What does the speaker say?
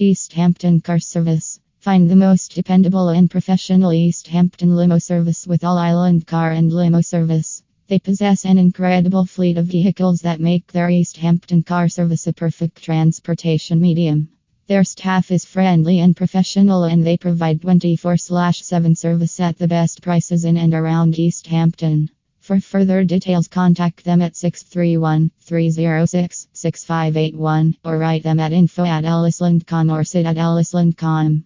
East Hampton Car Service. Find the most dependable and professional East Hampton limo service with all island car and limo service. They possess an incredible fleet of vehicles that make their East Hampton car service a perfect transportation medium. Their staff is friendly and professional and they provide 24 7 service at the best prices in and around East Hampton. For further details, contact them at 631 306 6581 or write them at info at ellisland.com or sit at ellisland.com.